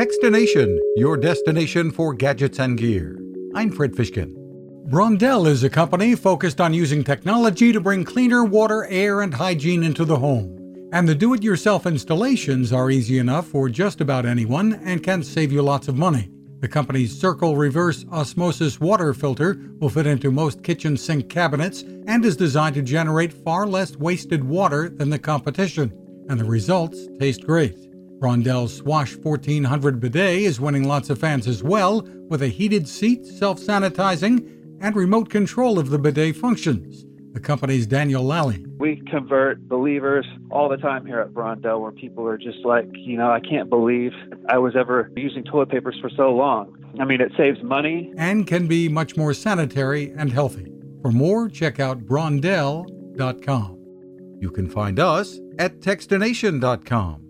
Techstination, your destination for gadgets and gear. I'm Fred Fishkin. Brondell is a company focused on using technology to bring cleaner water, air, and hygiene into the home. And the do it yourself installations are easy enough for just about anyone and can save you lots of money. The company's Circle Reverse Osmosis water filter will fit into most kitchen sink cabinets and is designed to generate far less wasted water than the competition. And the results taste great. Brondell's Swash 1400 bidet is winning lots of fans as well, with a heated seat, self sanitizing, and remote control of the bidet functions the company's Daniel Lally. We convert believers all the time here at Brondell where people are just like, you know, I can't believe I was ever using toilet papers for so long. I mean, it saves money and can be much more sanitary and healthy. For more, check out brondell.com. You can find us at techstination.com.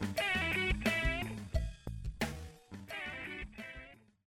Yeah.